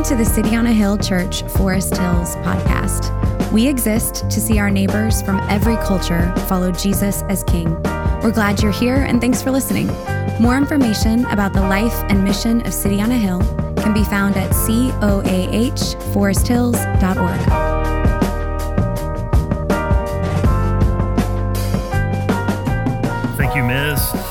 Welcome to the City on a Hill Church Forest Hills podcast. We exist to see our neighbors from every culture follow Jesus as King. We're glad you're here and thanks for listening. More information about the life and mission of City on a Hill can be found at coahforesthills.org. Thank you, Ms.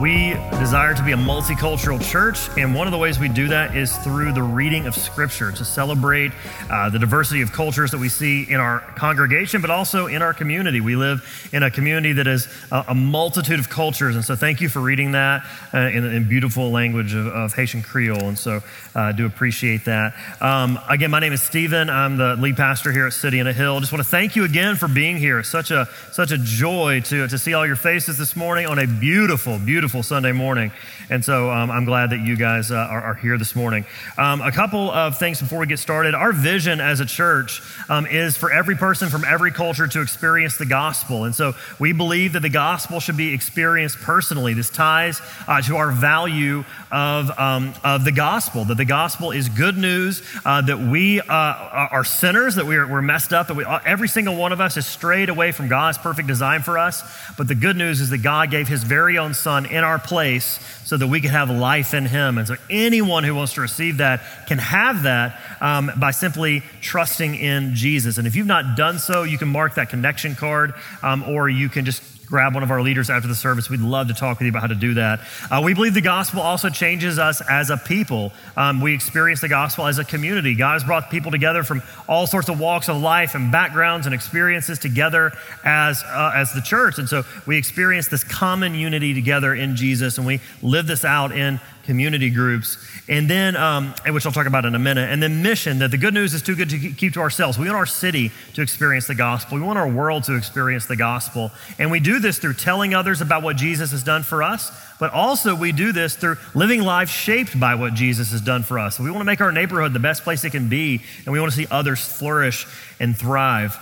We desire to be a multicultural church, and one of the ways we do that is through the reading of Scripture to celebrate uh, the diversity of cultures that we see in our congregation, but also in our community. We live in a community that is a, a multitude of cultures, and so thank you for reading that uh, in, in, beautiful language of, of, Haitian Creole, and so I uh, do appreciate that. Um, again, my name is Stephen. I'm the lead pastor here at City on a Hill. Just want to thank you again for being here. Such a such a joy to to see all your faces this morning on a beautiful beautiful, beautiful Sunday morning. And so um, I'm glad that you guys uh, are, are, here this morning. Um, a couple of things before we get started. Our vision as a church um, is for every person from every culture to experience the gospel. And so we believe that the gospel should be experienced personally. This ties uh, to our value of, um, of the gospel, that the gospel is good news, uh, that we uh, are sinners, that we are, we're messed up, that we, uh, every single one of us is strayed away from God's perfect design for us. But the good news is that God gave his very own son in our place so that we can have life in him. And so anyone who wants to receive that can have that um, by simply trusting in Jesus. And if you've not done so, you can mark that connection card um, or you can just grab one of our leaders after the service. We'd love to talk with you about how to do that. Uh, we believe the gospel also changes us as a people. Um, we experience the gospel as a community. God has brought people together from all sorts of walks of life and backgrounds and experiences together as, uh, as the church. And so we experience this common unity together in Jesus, and we live this out in community groups, and then, um, which I'll talk about in a minute, and then mission that the good news is too good to keep to ourselves. We want our city to experience the gospel. We want our world to experience the gospel. And we do this through telling others about what Jesus has done for us, but also we do this through living lives shaped by what Jesus has done for us. We want to make our neighborhood the best place it can be, and we want to see others flourish and thrive.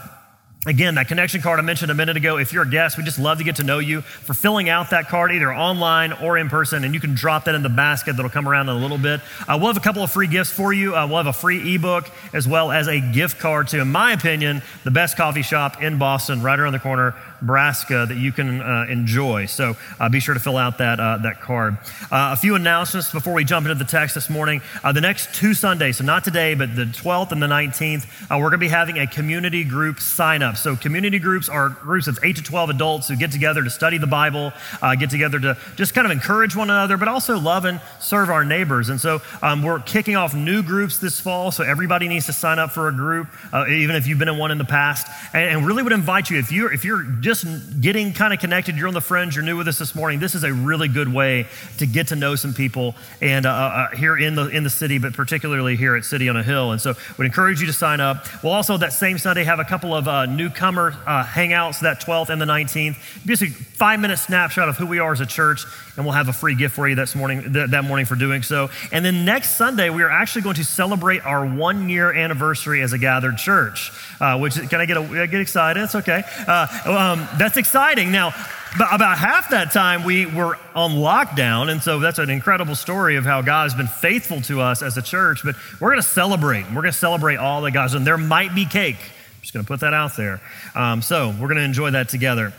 Again, that connection card I mentioned a minute ago, if you're a guest, we just love to get to know you. For filling out that card, either online or in person, and you can drop that in the basket that'll come around in a little bit. Uh, we'll have a couple of free gifts for you. Uh, we'll have a free ebook as well as a gift card to, in my opinion, the best coffee shop in Boston, right around the corner Brassica that you can uh, enjoy. So uh, be sure to fill out that, uh, that card. Uh, a few announcements before we jump into the text this morning. Uh, the next two Sundays, so not today, but the 12th and the 19th, uh, we're going to be having a community group sign up. So community groups are groups of 8 to 12 adults who get together to study the Bible, get together to just kind of encourage one another, but also love and serve our neighbors. And so um, we're kicking off new groups this fall, so everybody needs to sign up for a group, even if you've been in one in the past. And, and really would invite you, if you're, if you're just getting kind of connected, you're on the fringe, you're new with us this morning, this is a really good way to get to know some people and uh, uh, here in the, in the city, but particularly here at City on a Hill. And so would encourage you to sign up. We'll also that same Sunday have a couple of uh, newcomer uh, hangouts, that 12th and the 19th. Just a five minute snapshot of who we are as a church, and we'll have a free gift for you this morning, th- that morning for doing so. And then next Sunday, we are actually going to celebrate our one year anniversary as a gathered church, uh, which can I get, a, get excited? It's okay. Uh, um, that's exciting. Now, about half that time we were on lockdown and so that's an incredible story of how god has been faithful to us as a church but we're going to celebrate. We're going to celebrate all that god's done. There might be cake. I'm just going to put that out there. Um, so we're going to enjoy that together.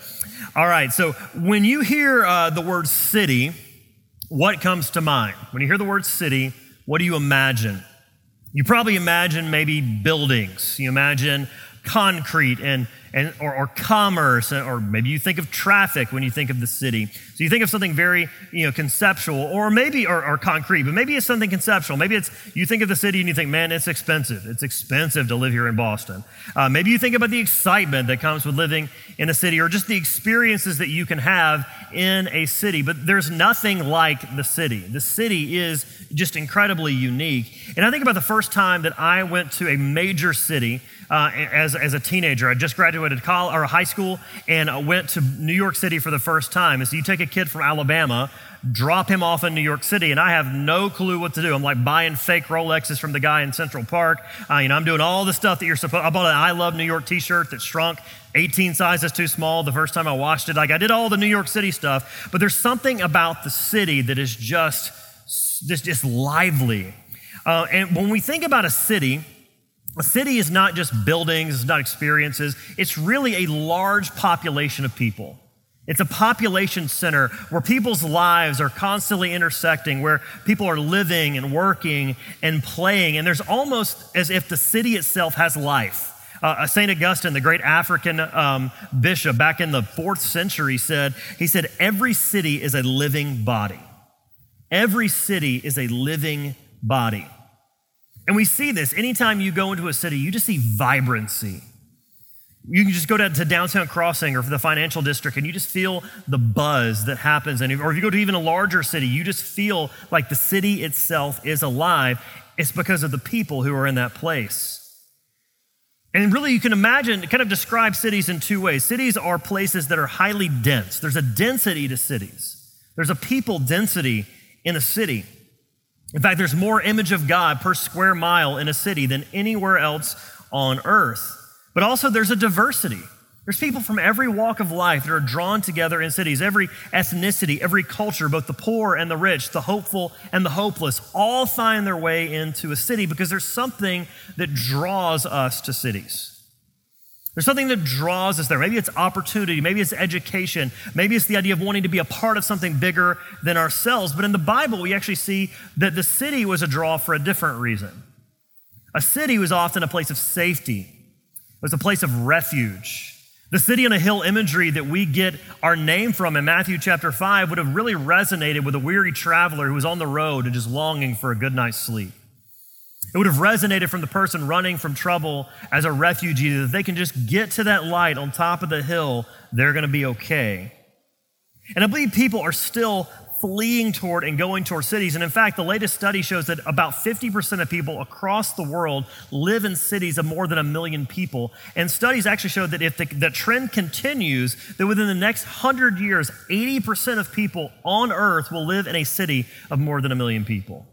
All right so when you hear uh, the word city what comes to mind? When you hear the word city what do you imagine? You probably imagine maybe buildings. You imagine concrete and and, or, or, commerce, or maybe you think of traffic when you think of the city. So you think of something very, you know, conceptual, or maybe, or, or, concrete, but maybe it's something conceptual. Maybe it's, you think of the city and you think, man, it's expensive. It's expensive to live here in Boston. Uh, maybe you think about the excitement that comes with living in a city, or just the experiences that you can have in a city. But there's nothing like the city. The city is just incredibly unique. And I think about the first time that I went to a major city uh, as, as a teenager. I just graduated college or high school and went to New York City for the first time. And so you take a kid from Alabama, drop him off in New York City, and I have no clue what to do. I'm like buying fake Rolexes from the guy in Central Park. Uh, you know, I'm doing all the stuff that you're supposed. I bought an I Love New York T-shirt that shrunk 18 sizes too small the first time I washed it. Like I did all the New York City stuff, but there's something about the city that is just just, just lively Uh, and when we think about a city, a city is not just buildings, it's not experiences, it's really a large population of people. It's a population center where people's lives are constantly intersecting, where people are living and working and playing. And there's almost as if the city itself has life. Uh, St. Augustine, the great African um, bishop back in the fourth century, said, he said, every city is a living body. Every city is a living body. And we see this anytime you go into a city, you just see vibrancy. You can just go to, to downtown Crossing or the financial district and you just feel the buzz that happens. And if, or if you go to even a larger city, you just feel like the city itself is alive. It's because of the people who are in that place. And really, you can imagine, kind of describe cities in two ways. Cities are places that are highly dense. There's a density to cities, there's a people density in a city. In fact, there's more image of God per square mile in a city than anywhere else on earth. But also, there's a diversity. There's people from every walk of life that are drawn together in cities, every ethnicity, every culture, both the poor and the rich, the hopeful and the hopeless, all find their way into a city because there's something that draws us to cities. There's something that draws us there. Maybe it's opportunity, maybe it's education, maybe it's the idea of wanting to be a part of something bigger than ourselves. But in the Bible, we actually see that the city was a draw for a different reason. A city was often a place of safety, it was a place of refuge. The city on a hill imagery that we get our name from in Matthew chapter 5 would have really resonated with a weary traveler who was on the road and just longing for a good night's sleep. It would have resonated from the person running from trouble as a refugee that they can just get to that light on top of the hill, they're going to be okay. And I believe people are still fleeing toward and going toward cities. And in fact, the latest study shows that about 50% of people across the world live in cities of more than a million people. And studies actually show that if the, the trend continues, that within the next 100 years, 80% of people on earth will live in a city of more than a million people.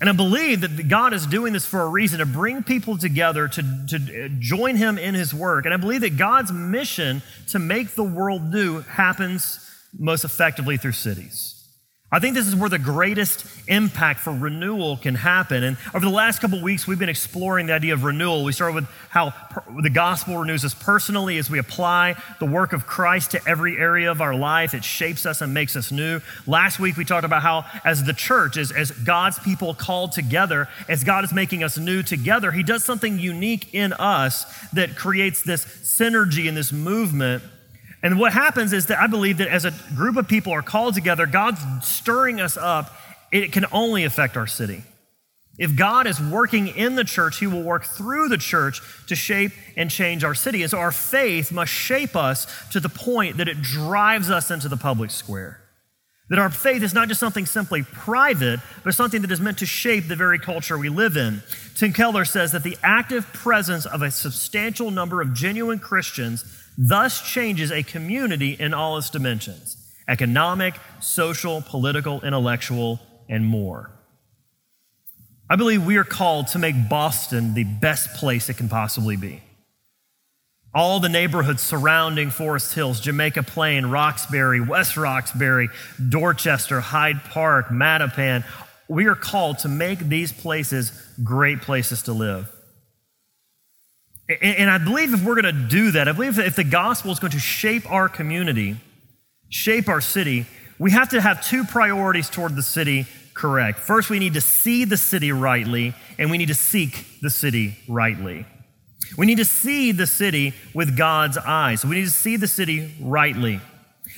And I believe that God is doing this for a reason to bring people together to, to uh, join Him in His work. And I believe that God's mission to make the world new happens most effectively through cities. I think this is where the greatest impact for renewal can happen. And over the last couple weeks, we've been exploring the idea of renewal. We started with how the gospel renews us personally as we apply the work of Christ to every area of our life. It shapes us and makes us new. Last week, we talked about how, as the church, as, as God's people called together, as God is making us new together, He does something unique in us that creates this synergy and this movement and what happens is that I believe that as a group of people are called together, God's stirring us up. It can only affect our city. If God is working in the church, He will work through the church to shape and change our city. And so our faith must shape us to the point that it drives us into the public square. That our faith is not just something simply private, but something that is meant to shape the very culture we live in. Tim Keller says that the active presence of a substantial number of genuine Christians thus changes a community in all its dimensions economic, social, political, intellectual, and more. I believe we are called to make Boston the best place it can possibly be. All the neighborhoods surrounding Forest Hills, Jamaica Plain, Roxbury, West Roxbury, Dorchester, Hyde Park, Mattapan, we are called to make these places great places to live. And I believe if we're going to do that, I believe that if the gospel is going to shape our community, shape our city, we have to have two priorities toward the city correct. First, we need to see the city rightly, and we need to seek the city rightly. We need to see the city with God's eyes. we need to see the city rightly.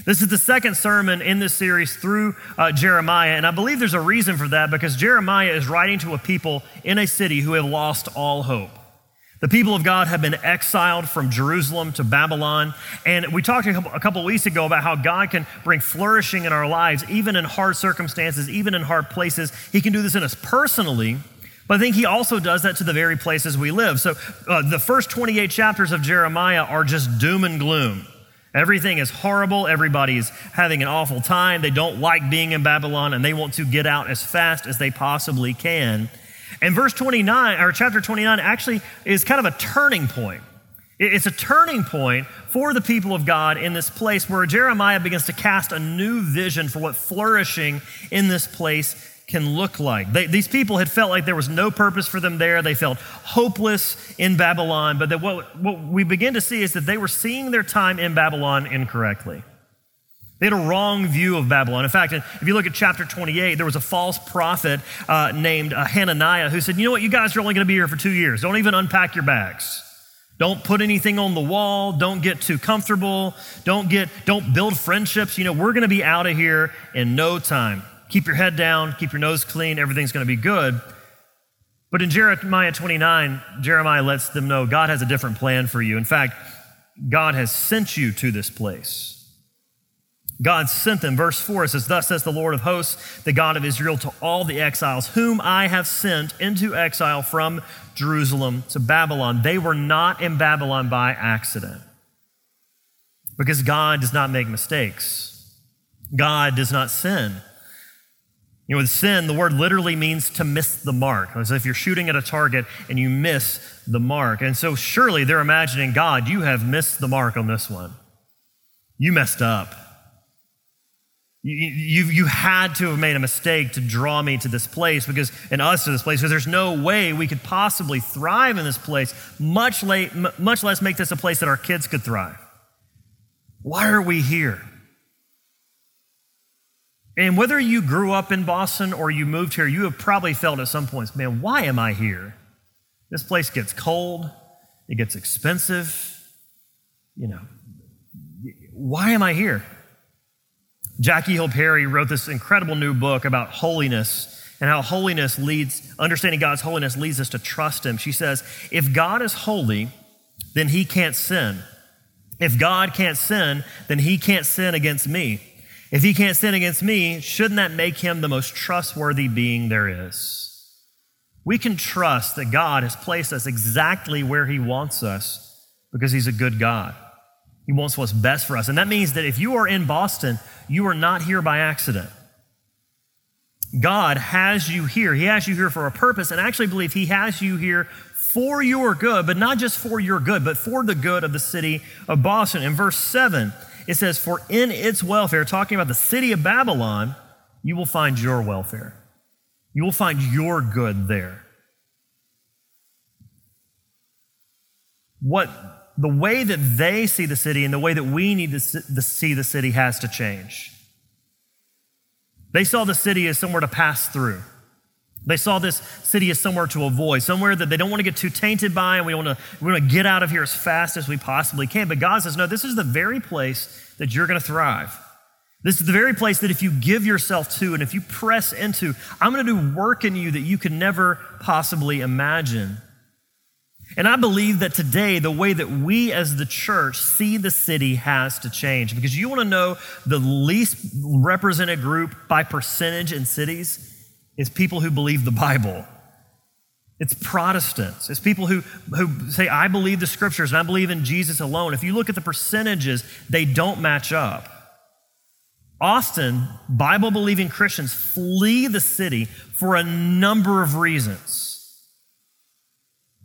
This is the second sermon in this series through uh, Jeremiah, and I believe there's a reason for that because Jeremiah is writing to a people in a city who have lost all hope. The people of God have been exiled from Jerusalem to Babylon. And we talked a couple, weeks ago about how God can bring flourishing in our lives, even in hard circumstances, even in hard places. He can do this in us personally, but I think He also does that to the very places we live. So uh, the first 28 chapters of Jeremiah are just doom and gloom. Everything is horrible. Everybody's having an awful time. They don't like being in Babylon and they want to get out as fast as they possibly can. And verse 29, or chapter 29, actually is kind of a turning point. It's a turning point for the people of God in this place where Jeremiah begins to cast a new vision for what flourishing in this place can look like. They, these people had felt like there was no purpose for them there. They felt hopeless in Babylon. But that what, what we begin to see is that they were seeing their time in Babylon incorrectly. They had a wrong view of Babylon. In fact, if you look at chapter 28, there was a false prophet uh, named uh, Hananiah who said, You know what? You guys are only going to be here for two years. Don't even unpack your bags. Don't put anything on the wall. Don't get too comfortable. Don't get, don't build friendships. You know, we're going to be out of here in no time. Keep your head down, keep your nose clean, everything's going to be good. But in Jeremiah 29, Jeremiah lets them know God has a different plan for you. In fact, God has sent you to this place. God sent them. Verse 4 it says, Thus says the Lord of hosts, the God of Israel, to all the exiles whom I have sent into exile from Jerusalem to Babylon. They were not in Babylon by accident because God does not make mistakes, God does not sin. You know, with sin, the word literally means to miss the mark. As if you're shooting at a target and you miss the mark. And so surely they're imagining, God, you have missed the mark on this one. You messed up. You, you, you had to have made a mistake to draw me to this place because, and us to this place, because there's no way we could possibly thrive in this place, much, late, much less make this a place that our kids could thrive. Why are we here? And whether you grew up in Boston or you moved here, you have probably felt at some points, man, why am I here? This place gets cold, it gets expensive. You know, why am I here? Jackie Hill Perry wrote this incredible new book about holiness and how holiness leads, understanding God's holiness leads us to trust Him. She says, if God is holy, then He can't sin. If God can't sin, then He can't sin against me. If He can't sin against me, shouldn't that make Him the most trustworthy being there is? We can trust that God has placed us exactly where He wants us because He's a good God. He wants what's best for us. And that means that if you are in Boston, you are not here by accident. God has you here. He has you here for a purpose, and I actually believe He has you here for your good, but not just for your good, but for the good of the city of Boston. In verse 7, it says, For in its welfare, talking about the city of Babylon, you will find your welfare. You will find your good there. What the way that they see the city and the way that we need to see the city has to change. They saw the city as somewhere to pass through. They saw this city as somewhere to avoid, somewhere that they don't want to get too tainted by, and we want to, we want to get out of here as fast as we possibly can. But God says, no, this is the very place that you're going to thrive. This is the very place that if you give yourself to and if you press into, I'm going to do work in you that you could never possibly imagine. And I believe that today, the way that we as the church see the city has to change. Because you want to know the least represented group by percentage in cities is people who believe the Bible. It's Protestants. It's people who, who say, I believe the scriptures and I believe in Jesus alone. If you look at the percentages, they don't match up. Often, Bible believing Christians flee the city for a number of reasons.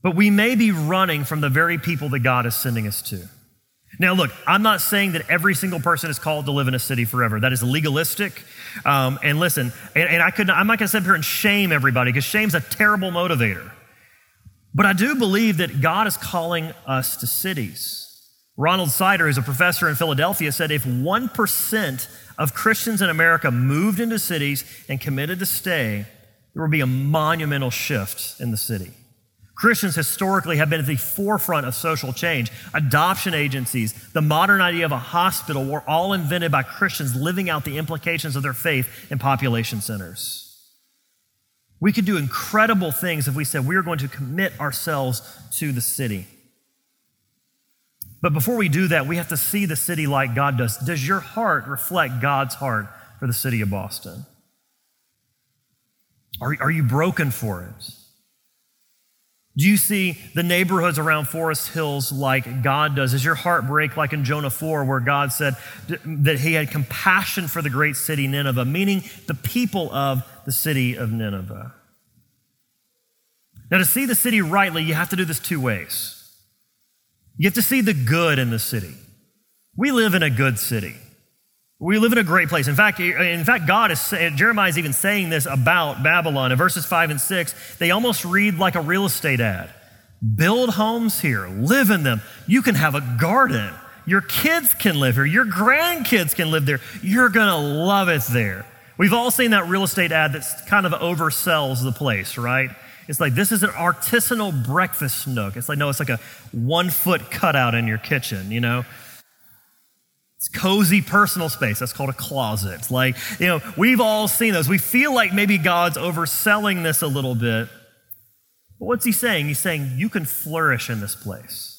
But we may be running from the very people that God is sending us to. Now, look, I'm not saying that every single person is called to live in a city forever. That is legalistic. Um, and listen, and, and I could, not, I'm not going to sit here and shame everybody because shame's a terrible motivator. But I do believe that God is calling us to cities. Ronald Sider, who's a professor in Philadelphia, said if 1% of Christians in America moved into cities and committed to stay, there would be a monumental shift in the city. Christians historically have been at the forefront of social change. Adoption agencies, the modern idea of a hospital were all invented by Christians living out the implications of their faith in population centers. We could do incredible things if we said we are going to commit ourselves to the city. But before we do that, we have to see the city like God does. Does your heart reflect God's heart for the city of Boston? Are, are you broken for it? Do you see the neighborhoods around Forest Hills like God does? Is your heart break like in Jonah 4, where God said that he had compassion for the great city Nineveh, meaning the people of the city of Nineveh? Now, to see the city rightly, you have to do this two ways. You have to see the good in the city. We live in a good city. We live in a great place. In fact, in fact, God is Jeremiah is even saying this about Babylon. In verses five and six, they almost read like a real estate ad. Build homes here, live in them. You can have a garden. Your kids can live here. Your grandkids can live there. You're to love it there. We've all seen that real estate ad that kind of oversells the place, right? It's like this is an artisanal breakfast nook. It's like, no, it's like a one foot cutout in your kitchen, you know? It's cozy personal space. That's called a closet. Like, you know, we've all seen those. We feel like maybe God's overselling this a little bit. But what's he saying? He's saying you can flourish in this place.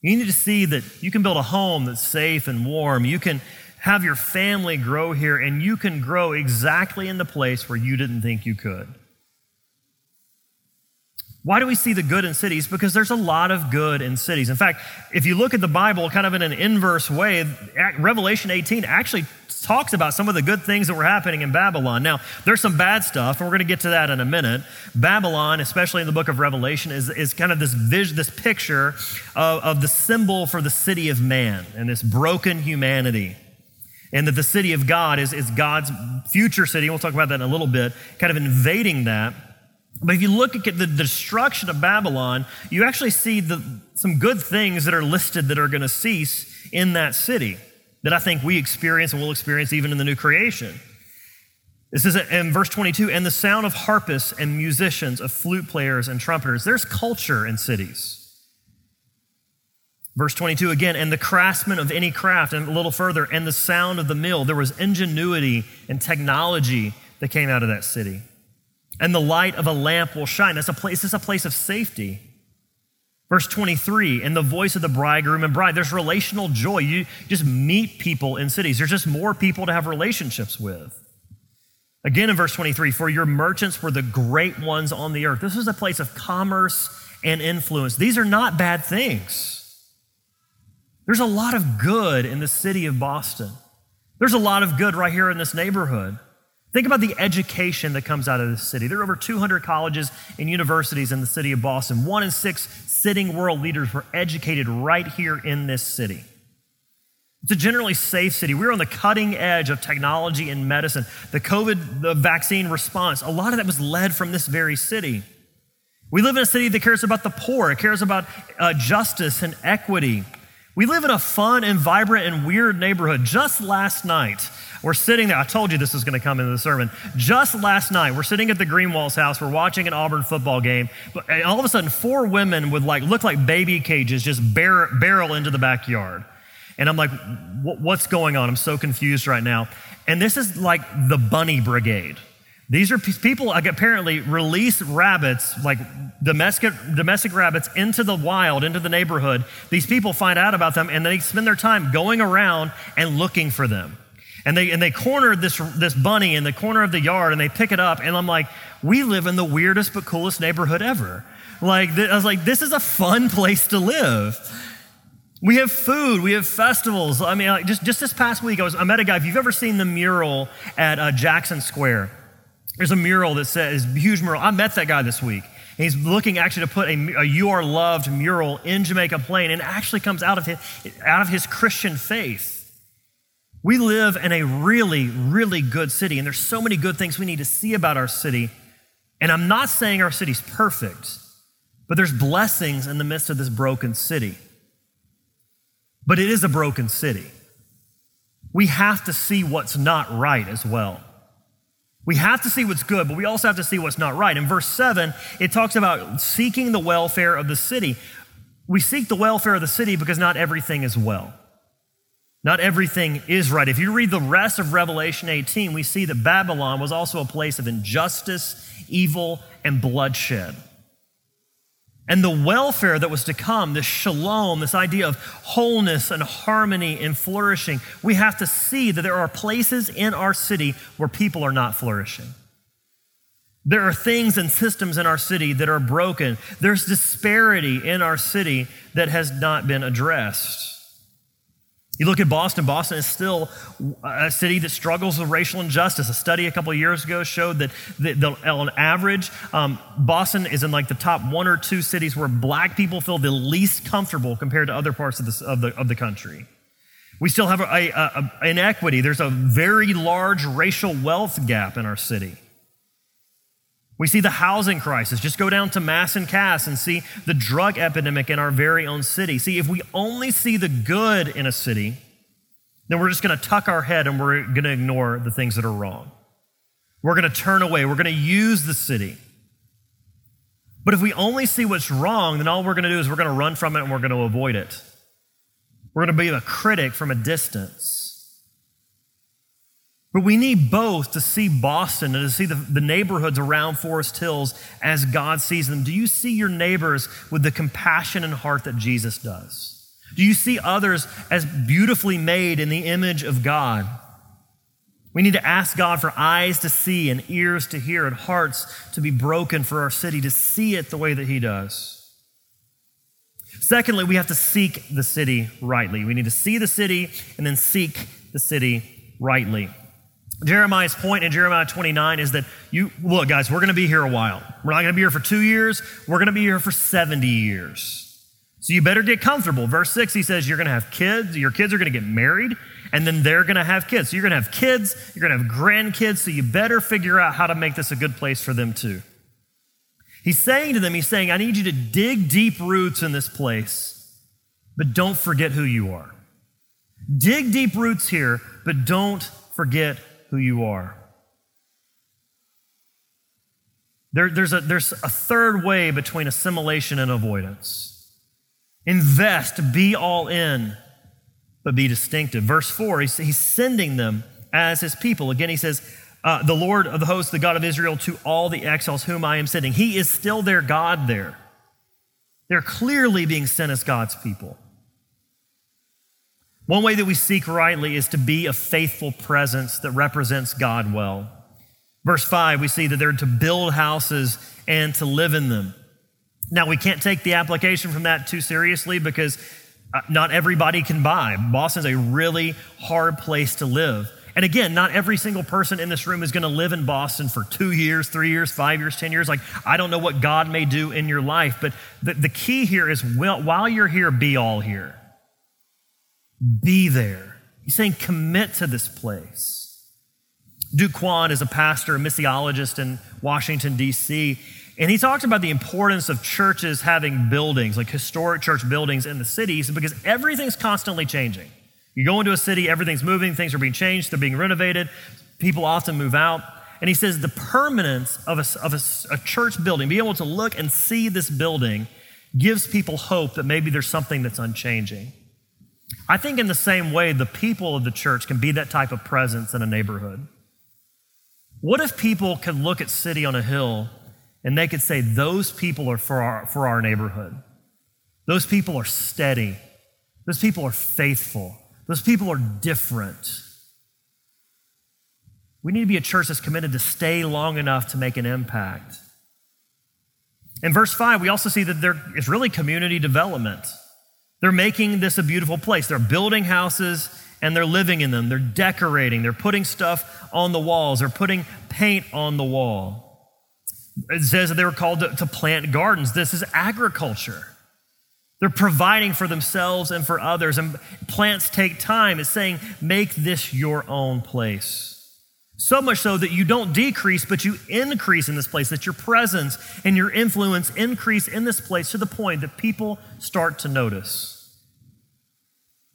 You need to see that you can build a home that's safe and warm. You can have your family grow here, and you can grow exactly in the place where you didn't think you could. Why do we see the good in cities? Because there's a lot of good in cities. In fact, if you look at the Bible kind of in an inverse way, Revelation 18 actually talks about some of the good things that were happening in Babylon. Now, there's some bad stuff, and we're going to get to that in a minute. Babylon, especially in the book of Revelation, is, is kind of this vision, this picture of, of the symbol for the city of man and this broken humanity and that the city of God is, is God's future city. We'll talk about that in a little bit, kind of invading that. But if you look at the destruction of Babylon, you actually see the, some good things that are listed that are going to cease in that city that I think we experience and will experience even in the new creation. This is in verse 22 and the sound of harpists and musicians, of flute players and trumpeters. There's culture in cities. Verse 22 again, and the craftsmen of any craft, and a little further, and the sound of the mill. There was ingenuity and technology that came out of that city. And the light of a lamp will shine. That's a place, this is a place of safety. Verse 23, and the voice of the bridegroom and bride. There's relational joy. You just meet people in cities. There's just more people to have relationships with. Again in verse 23, for your merchants were the great ones on the earth. This is a place of commerce and influence. These are not bad things. There's a lot of good in the city of Boston. There's a lot of good right here in this neighborhood. Think about the education that comes out of this city. There are over 200 colleges and universities in the city of Boston. One in six sitting world leaders were educated right here in this city. It's a generally safe city. We're on the cutting edge of technology and medicine. The COVID the vaccine response, a lot of that was led from this very city. We live in a city that cares about the poor, it cares about uh, justice and equity. We live in a fun and vibrant and weird neighborhood. Just last night, we're sitting there. I told you this was going to come into the sermon. Just last night, we're sitting at the Greenwalls house. We're watching an Auburn football game. And all of a sudden, four women would like look like baby cages just bar- barrel into the backyard. And I'm like, what's going on? I'm so confused right now. And this is like the bunny brigade. These are people like apparently release rabbits, like domestic, domestic rabbits, into the wild, into the neighborhood. These people find out about them and they spend their time going around and looking for them. And they, and they corner this, this bunny in the corner of the yard and they pick it up. And I'm like, we live in the weirdest but coolest neighborhood ever. Like, I was like, this is a fun place to live. We have food, we have festivals. I mean, like just, just this past week, I, was, I met a guy. If you've ever seen the mural at uh, Jackson Square, there's a mural that says, huge mural. I met that guy this week. He's looking actually to put a, a, You Are Loved mural in Jamaica Plain, and it actually comes out of, his, out of his Christian faith. We live in a really, really good city, and there's so many good things we need to see about our city. And I'm not saying our city's perfect, but there's blessings in the midst of this broken city. But it is a broken city. We have to see what's not right as well. We have to see what's good, but we also have to see what's not right. In verse 7, it talks about seeking the welfare of the city. We seek the welfare of the city because not everything is well. Not everything is right. If you read the rest of Revelation 18, we see that Babylon was also a place of injustice, evil, and bloodshed. And the welfare that was to come, this shalom, this idea of wholeness and harmony and flourishing, we have to see that there are places in our city where people are not flourishing. There are things and systems in our city that are broken. There's disparity in our city that has not been addressed. You look at Boston, Boston is still a city that struggles with racial injustice. A study a couple years ago showed that, on average, um, Boston is in like the top one or two cities where black people feel the least comfortable compared to other parts of the, of the, of the country. We still have a, a, a, inequity. There's a very large racial wealth gap in our city. We see the housing crisis. Just go down to Mass and Cass and see the drug epidemic in our very own city. See, if we only see the good in a city, then we're just going to tuck our head and we're going to ignore the things that are wrong. We're going to turn away. We're going to use the city. But if we only see what's wrong, then all we're going to do is we're going to run from it and we're going to avoid it. We're going to be a critic from a distance. But we need both to see Boston and to see the, the, neighborhoods around Forest Hills as God sees them. Do you see your neighbors with the compassion and heart that Jesus does? Do you see others as beautifully made in the image of God? We need to ask God for eyes to see and ears to hear and hearts to be broken for our city to see it the way that He does. Secondly, we have to seek the city rightly. We need to see the city and then seek the city rightly. Jeremiah's point in Jeremiah 29 is that you, look, guys, we're going to be here a while. We're not going to be here for two years, we're going to be here for 70 years. So you better get comfortable. Verse 6, he says, You're going to have kids, your kids are going to get married, and then they're going to have kids. So you're going to have kids, you're going to have grandkids, so you better figure out how to make this a good place for them too. He's saying to them, He's saying, I need you to dig deep roots in this place, but don't forget who you are. Dig deep roots here, but don't forget who you are. There, there's, a, there's a third way between assimilation and avoidance. Invest, be all in, but be distinctive. Verse 4, he's, he's sending them as his people. Again, he says, uh, The Lord of the hosts, the God of Israel, to all the exiles whom I am sending. He is still their God there. They're clearly being sent as God's people. One way that we seek rightly is to be a faithful presence that represents God well. Verse 5, we see that they're to build houses and to live in them. Now, we can't take the application from that too seriously because uh, not everybody can buy. Boston's a really hard place to live. And again, not every single person in this room is going to live in Boston for two years, three years, five years, 10 years. Like, I don't know what God may do in your life, but the, the key here is while you're here, be all here. Be there. He's saying commit to this place. Duke Kwon is a pastor, a missiologist in Washington, D.C. And he talked about the importance of churches having buildings, like historic church buildings in the cities, because everything's constantly changing. You go into a city, everything's moving, things are being changed, they're being renovated, people often move out. And he says the permanence of a, of a, a church building, being able to look and see this building, gives people hope that maybe there's something that's unchanging. I think, in the same way, the people of the church can be that type of presence in a neighborhood. What if people could look at City on a Hill and they could say, Those people are for our, for our neighborhood. Those people are steady. Those people are faithful. Those people are different. We need to be a church that's committed to stay long enough to make an impact. In verse 5, we also see that there is really community development. They're making this a beautiful place. They're building houses and they're living in them. They're decorating. They're putting stuff on the walls. They're putting paint on the wall. It says that they were called to, to plant gardens. This is agriculture. They're providing for themselves and for others. And plants take time. It's saying, make this your own place. So much so that you don't decrease, but you increase in this place, that your presence and your influence increase in this place to the point that people start to notice.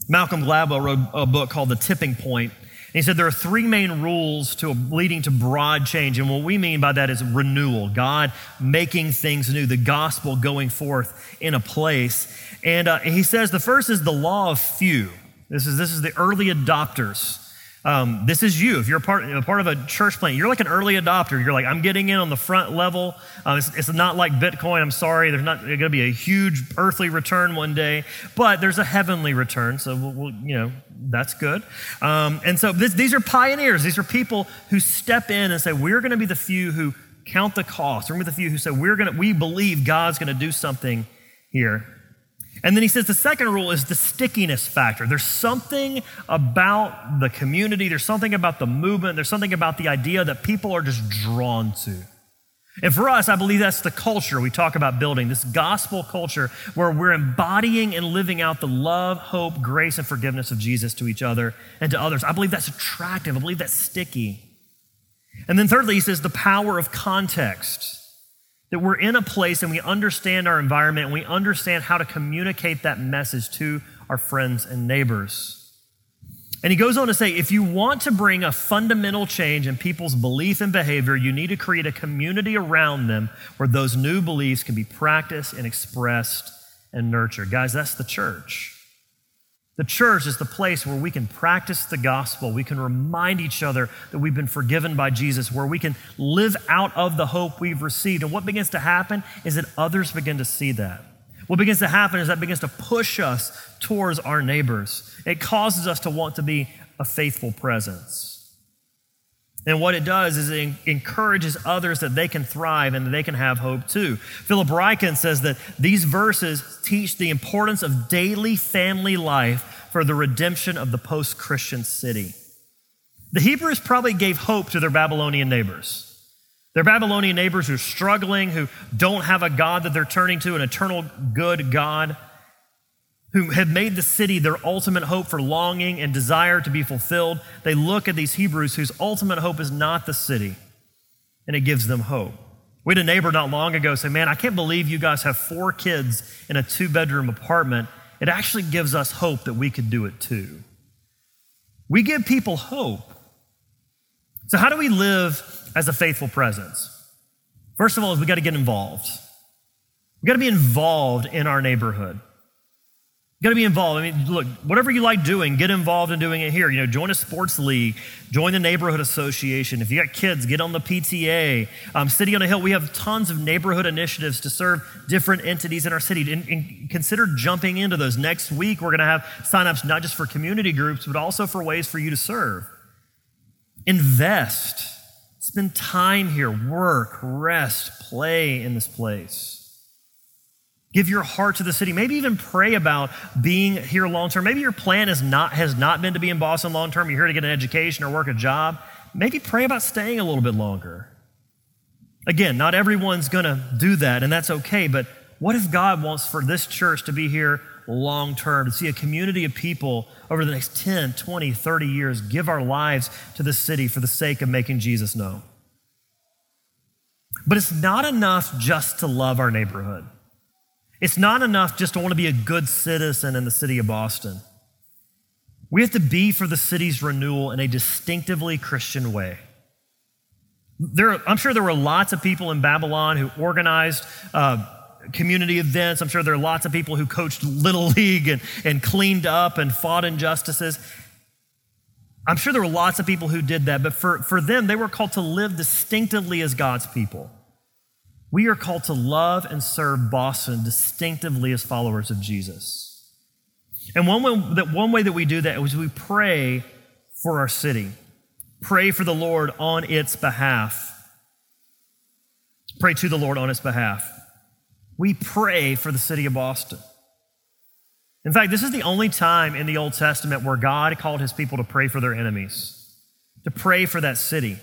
Malcolm Gladwell wrote a book called The Tipping Point, he said there are three main rules to leading to broad change. And what we mean by that is renewal, God making things new, the gospel going forth in a place. And uh, he says the first is the law of few. This is, this is the early adopters. Um, this is you. If you're a part, a part of a church plant, you're like an early adopter. You're like, I'm getting in on the front level. Um, it's, it's, not like Bitcoin. I'm sorry. There's not going to be a huge earthly return one day, but there's a heavenly return. So, we'll, we'll, you know, that's good. Um, and so this, these are pioneers. These are people who step in and say, we're going to be the few who count the cost. We're going to be the few who say, we're going to, we believe God's going to do something here. And then he says the second rule is the stickiness factor. There's something about the community, there's something about the movement, there's something about the idea that people are just drawn to. And for us, I believe that's the culture we talk about building, this gospel culture where we're embodying and living out the love, hope, grace, and forgiveness of Jesus to each other and to others. I believe that's attractive. I believe that's sticky. And then, thirdly, he says the power of context. That we're in a place and we understand our environment and we understand how to communicate that message to our friends and neighbors. And he goes on to say if you want to bring a fundamental change in people's belief and behavior, you need to create a community around them where those new beliefs can be practiced and expressed and nurtured. Guys, that's the church. The church is the place where we can practice the gospel. We can remind each other that we've been forgiven by Jesus, where we can live out of the hope we've received. And what begins to happen is that others begin to see that. What begins to happen is that begins to push us towards our neighbors. It causes us to want to be a faithful presence. And what it does is it encourages others that they can thrive and that they can have hope too. Philip Ryken says that these verses teach the importance of daily family life for the redemption of the post Christian city. The Hebrews probably gave hope to their Babylonian neighbors. Their Babylonian neighbors who are struggling, who don't have a God that they're turning to, an eternal good God, who have made the city their ultimate hope for longing and desire to be fulfilled. They look at these Hebrews whose ultimate hope is not the city, and it gives them hope. We had a neighbor not long ago say, Man, I can't believe you guys have four kids in a two bedroom apartment. It actually gives us hope that we could do it too. We give people hope. So, how do we live as a faithful presence? First of all, is we got to get involved. We got to be involved in our neighborhood. Got to be involved. I mean, look, whatever you like doing, get involved in doing it here. You know, join a sports league, join the neighborhood association. If you got kids, get on the PTA. Um, city on a Hill, we have tons of neighborhood initiatives to serve different entities in our city. And, and consider jumping into those. Next week, we're going to have signups not just for community groups, but also for ways for you to serve. Invest. Spend time here, work, rest, play in this place. Give your heart to the city. Maybe even pray about being here long term. Maybe your plan is not, has not been to be in Boston long term. You're here to get an education or work a job. Maybe pray about staying a little bit longer. Again, not everyone's going to do that, and that's okay. But what if God wants for this church to be here long term, to see a community of people over the next 10, 20, 30 years give our lives to the city for the sake of making Jesus known. But it's not enough just to love our neighborhood. It's not enough just to want to be a good citizen in the city of Boston. We have to be for the city's renewal in a distinctively Christian way. There, I'm sure there were lots of people in Babylon who organized uh, community events. I'm sure there are lots of people who coached Little League and, and cleaned up and fought injustices. I'm sure there were lots of people who did that, but for, for them, they were called to live distinctively as God's people. We are called to love and serve Boston distinctively as followers of Jesus. And one way that, one way that we do that is we pray for our city, pray for the Lord on its behalf. Pray to the Lord on its behalf we pray for the city of Boston. In fact, this is the only time in the Old Testament where God called his people to pray for their enemies, to pray for that city.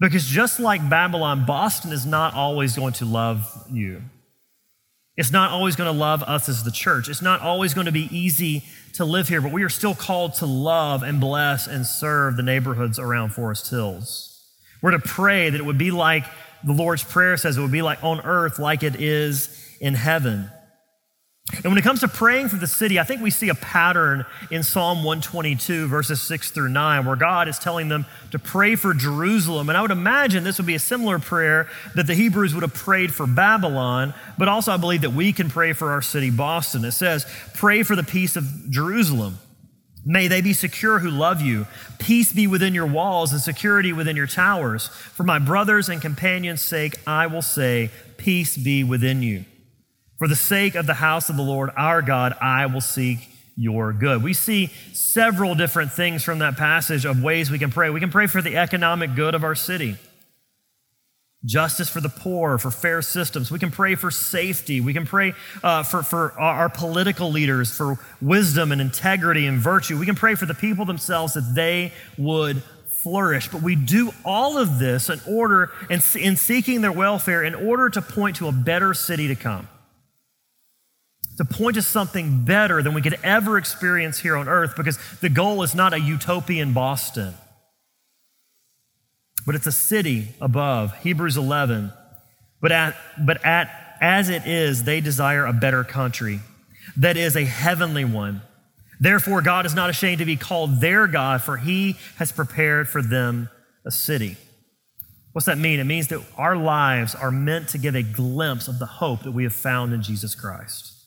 Because just like Babylon, Boston is not always going to love you. It's not always going to love us as the church. It's not always going to be easy to live here, but we are still called to love and bless and serve the neighborhoods around Forest Hills. We're to pray that it would be like the Lord's Prayer says it would be like on earth like it is in heaven. And when it comes to praying for the city, I think we see a pattern in Psalm 122, verses 6 through 9, where God is telling them to pray for Jerusalem. And I would imagine this would be a similar prayer that the Hebrews would have prayed for Babylon, but also I believe that we can pray for our city, Boston. It says, Pray for the peace of Jerusalem. May they be secure who love you. Peace be within your walls and security within your towers. For my brothers and companions' sake, I will say, Peace be within you. For the sake of the house of the Lord our God, I will seek your good. We see several different things from that passage of ways we can pray. We can pray for the economic good of our city justice for the poor, for fair systems. We can pray for safety. We can pray uh, for, for our political leaders, for wisdom and integrity and virtue. We can pray for the people themselves that they would flourish. But we do all of this in order, and in seeking their welfare, in order to point to a better city to come. To point to something better than we could ever experience here on earth, because the goal is not a utopian Boston, but it's a city above. Hebrews 11. But, at, but at, as it is, they desire a better country that is a heavenly one. Therefore, God is not ashamed to be called their God, for he has prepared for them a city. What's that mean? It means that our lives are meant to give a glimpse of the hope that we have found in Jesus Christ.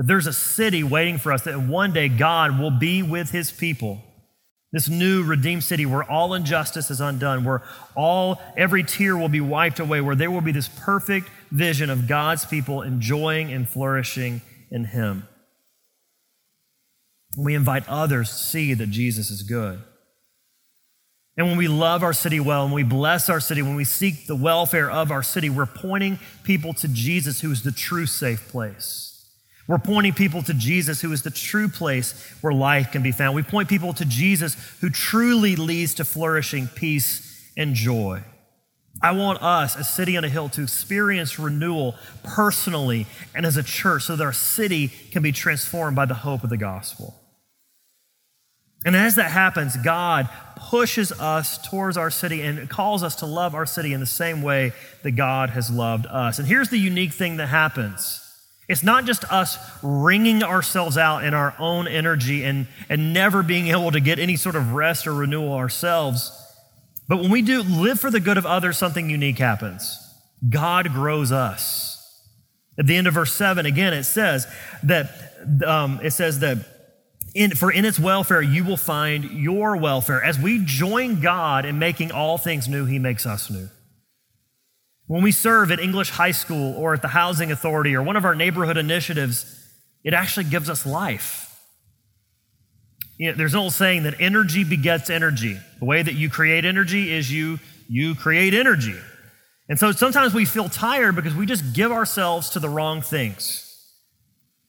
That there's a city waiting for us, that one day God will be with his people. This new redeemed city where all injustice is undone, where all every tear will be wiped away, where there will be this perfect vision of God's people enjoying and flourishing in him. We invite others to see that Jesus is good. And when we love our city well, and we bless our city, when we seek the welfare of our city, we're pointing people to Jesus, who is the true safe place. We're pointing people to Jesus, who is the true place where life can be found. We point people to Jesus, who truly leads to flourishing peace and joy. I want us, a city on a hill, to experience renewal personally and as a church so that our city can be transformed by the hope of the gospel. And as that happens, God pushes us towards our city and calls us to love our city in the same way that God has loved us. And here's the unique thing that happens it's not just us wringing ourselves out in our own energy and, and never being able to get any sort of rest or renewal ourselves. But when we do live for the good of others, something unique happens. God grows us. At the end of verse 7, again, it says that, um, it says that in, for in its welfare, you will find your welfare. As we join God in making all things new, He makes us new. When we serve at English High School or at the Housing Authority or one of our neighborhood initiatives, it actually gives us life. You know, there's an old saying that energy begets energy. The way that you create energy is you, you create energy. And so sometimes we feel tired because we just give ourselves to the wrong things.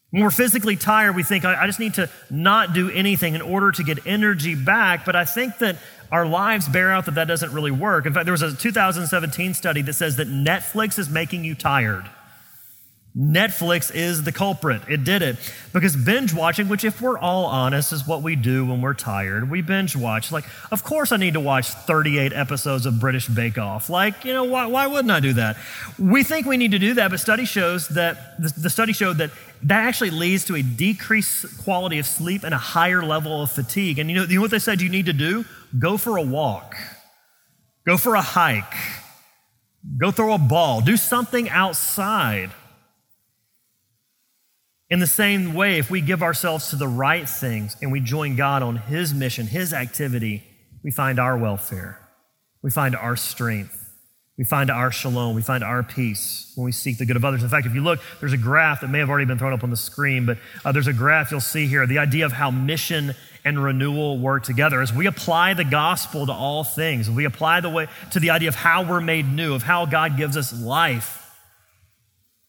When we're physically tired, we think, I, just need to not do anything in order to get energy back. But I think that our lives bear out that that doesn't really work. In fact, there was a 2017 study that says that Netflix is making you tired. Netflix is the culprit. It did it. Because binge watching, which, if we're all honest, is what we do when we're tired, we binge watch. Like, of course, I need to watch 38 episodes of British Bake Off. Like, you know, why, why wouldn't I do that? We think we need to do that, but study shows that the, the study showed that that actually leads to a decreased quality of sleep and a higher level of fatigue. And you know, you know what they said you need to do? Go for a walk, go for a hike, go throw a ball, do something outside. In the same way, if we give ourselves to the right things and we join God on His mission, His activity, we find our welfare. We find our strength. We find our shalom. We find our peace when we seek the good of others. In fact, if you look, there's a graph that may have already been thrown up on the screen, but uh, there's a graph you'll see here the idea of how mission and renewal work together. As we apply the gospel to all things, we apply the way to the idea of how we're made new, of how God gives us life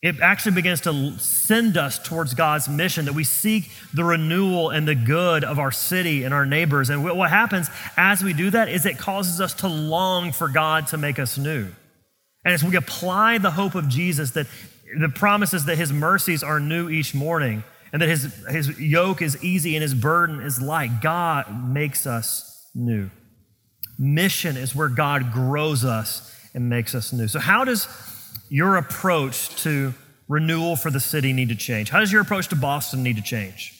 it actually begins to send us towards God's mission that we seek the renewal and the good of our city and our neighbors. And what happens as we do that is it causes us to long for God to make us new. And as we apply the hope of Jesus, that the promises that his mercies are new each morning and that his, his yoke is easy and his burden is light, God makes us new. Mission is where God grows us and makes us new. So, how does your approach to renewal for the city need to change? How does your approach to Boston need to change?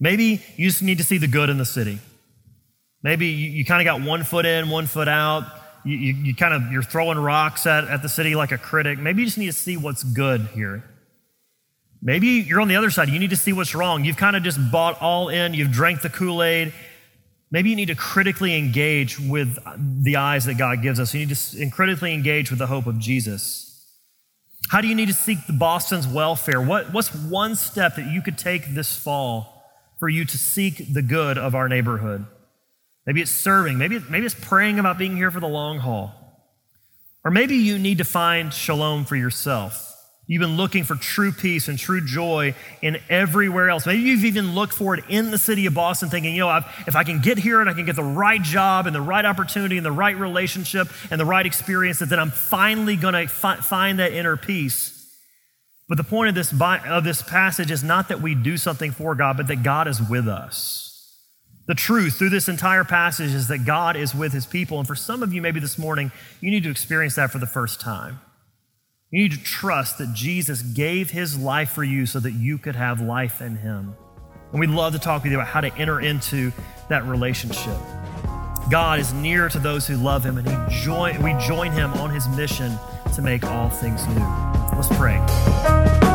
Maybe you just need to see the good in the city. Maybe you, you kind of got one foot in, one foot out. You, you, you, kind of you're throwing rocks at, at the city like a critic. Maybe you just need to see what's good here. Maybe you're on the other side. You need to see what's wrong. You've kind of just bought all in. You've drank the Kool Aid Maybe you need to critically engage with the eyes that God gives us. You need to critically engage with the hope of Jesus. How do you need to seek the Boston's welfare? What, what's one step that you could take this fall for you to seek the good of our neighborhood? Maybe it's serving. Maybe, maybe it's praying about being here for the long haul. Or maybe you need to find shalom for yourself. You've been looking for true peace and true joy in everywhere else. Maybe you've even looked for it in the city of Boston, thinking, you know, I've, if I can get here and I can get the right job and the right opportunity and the right relationship and the right experience, that then I'm finally going to fi- find that inner peace. But the point of this, of this passage is not that we do something for God, but that God is with us. The truth through this entire passage is that God is with his people. And for some of you, maybe this morning, you need to experience that for the first time. You need to trust that Jesus gave his life for you so that you could have life in him. And we'd love to talk with you about how to enter into that relationship. God is near to those who love him, and he join, we join him on his mission to make all things new. Let's pray.